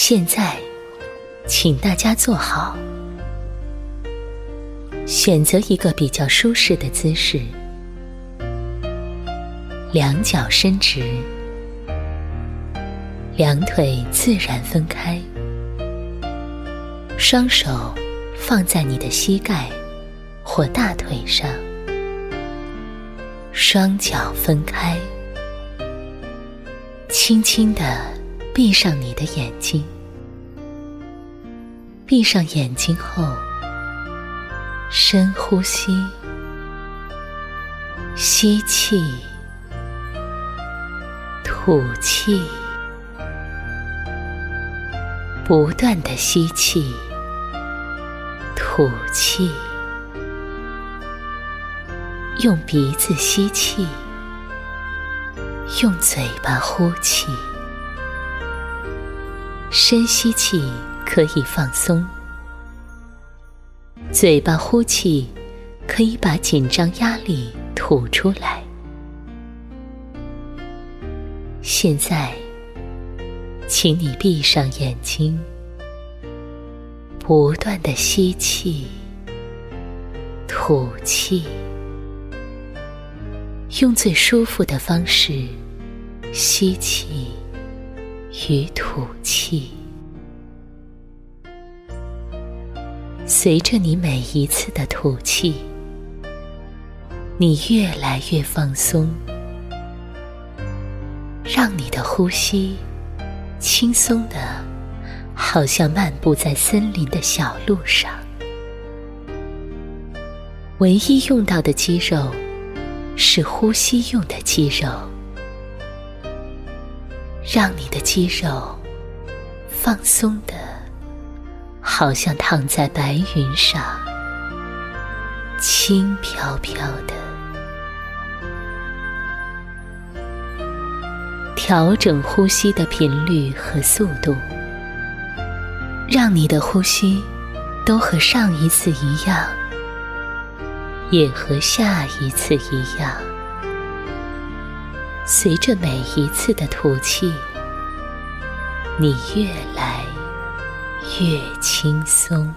现在，请大家坐好，选择一个比较舒适的姿势，两脚伸直，两腿自然分开，双手放在你的膝盖或大腿上，双脚分开，轻轻的。闭上你的眼睛，闭上眼睛后，深呼吸，吸气，吐气，不断的吸气，吐气，用鼻子吸气，用嘴巴呼气。深吸气可以放松，嘴巴呼气可以把紧张压力吐出来。现在，请你闭上眼睛，不断的吸气、吐气，用最舒服的方式吸气。与吐气，随着你每一次的吐气，你越来越放松，让你的呼吸轻松的，好像漫步在森林的小路上。唯一用到的肌肉是呼吸用的肌肉。让你的肌肉放松的，好像躺在白云上，轻飘飘的。调整呼吸的频率和速度，让你的呼吸都和上一次一样，也和下一次一样。随着每一次的吐气，你越来越轻松。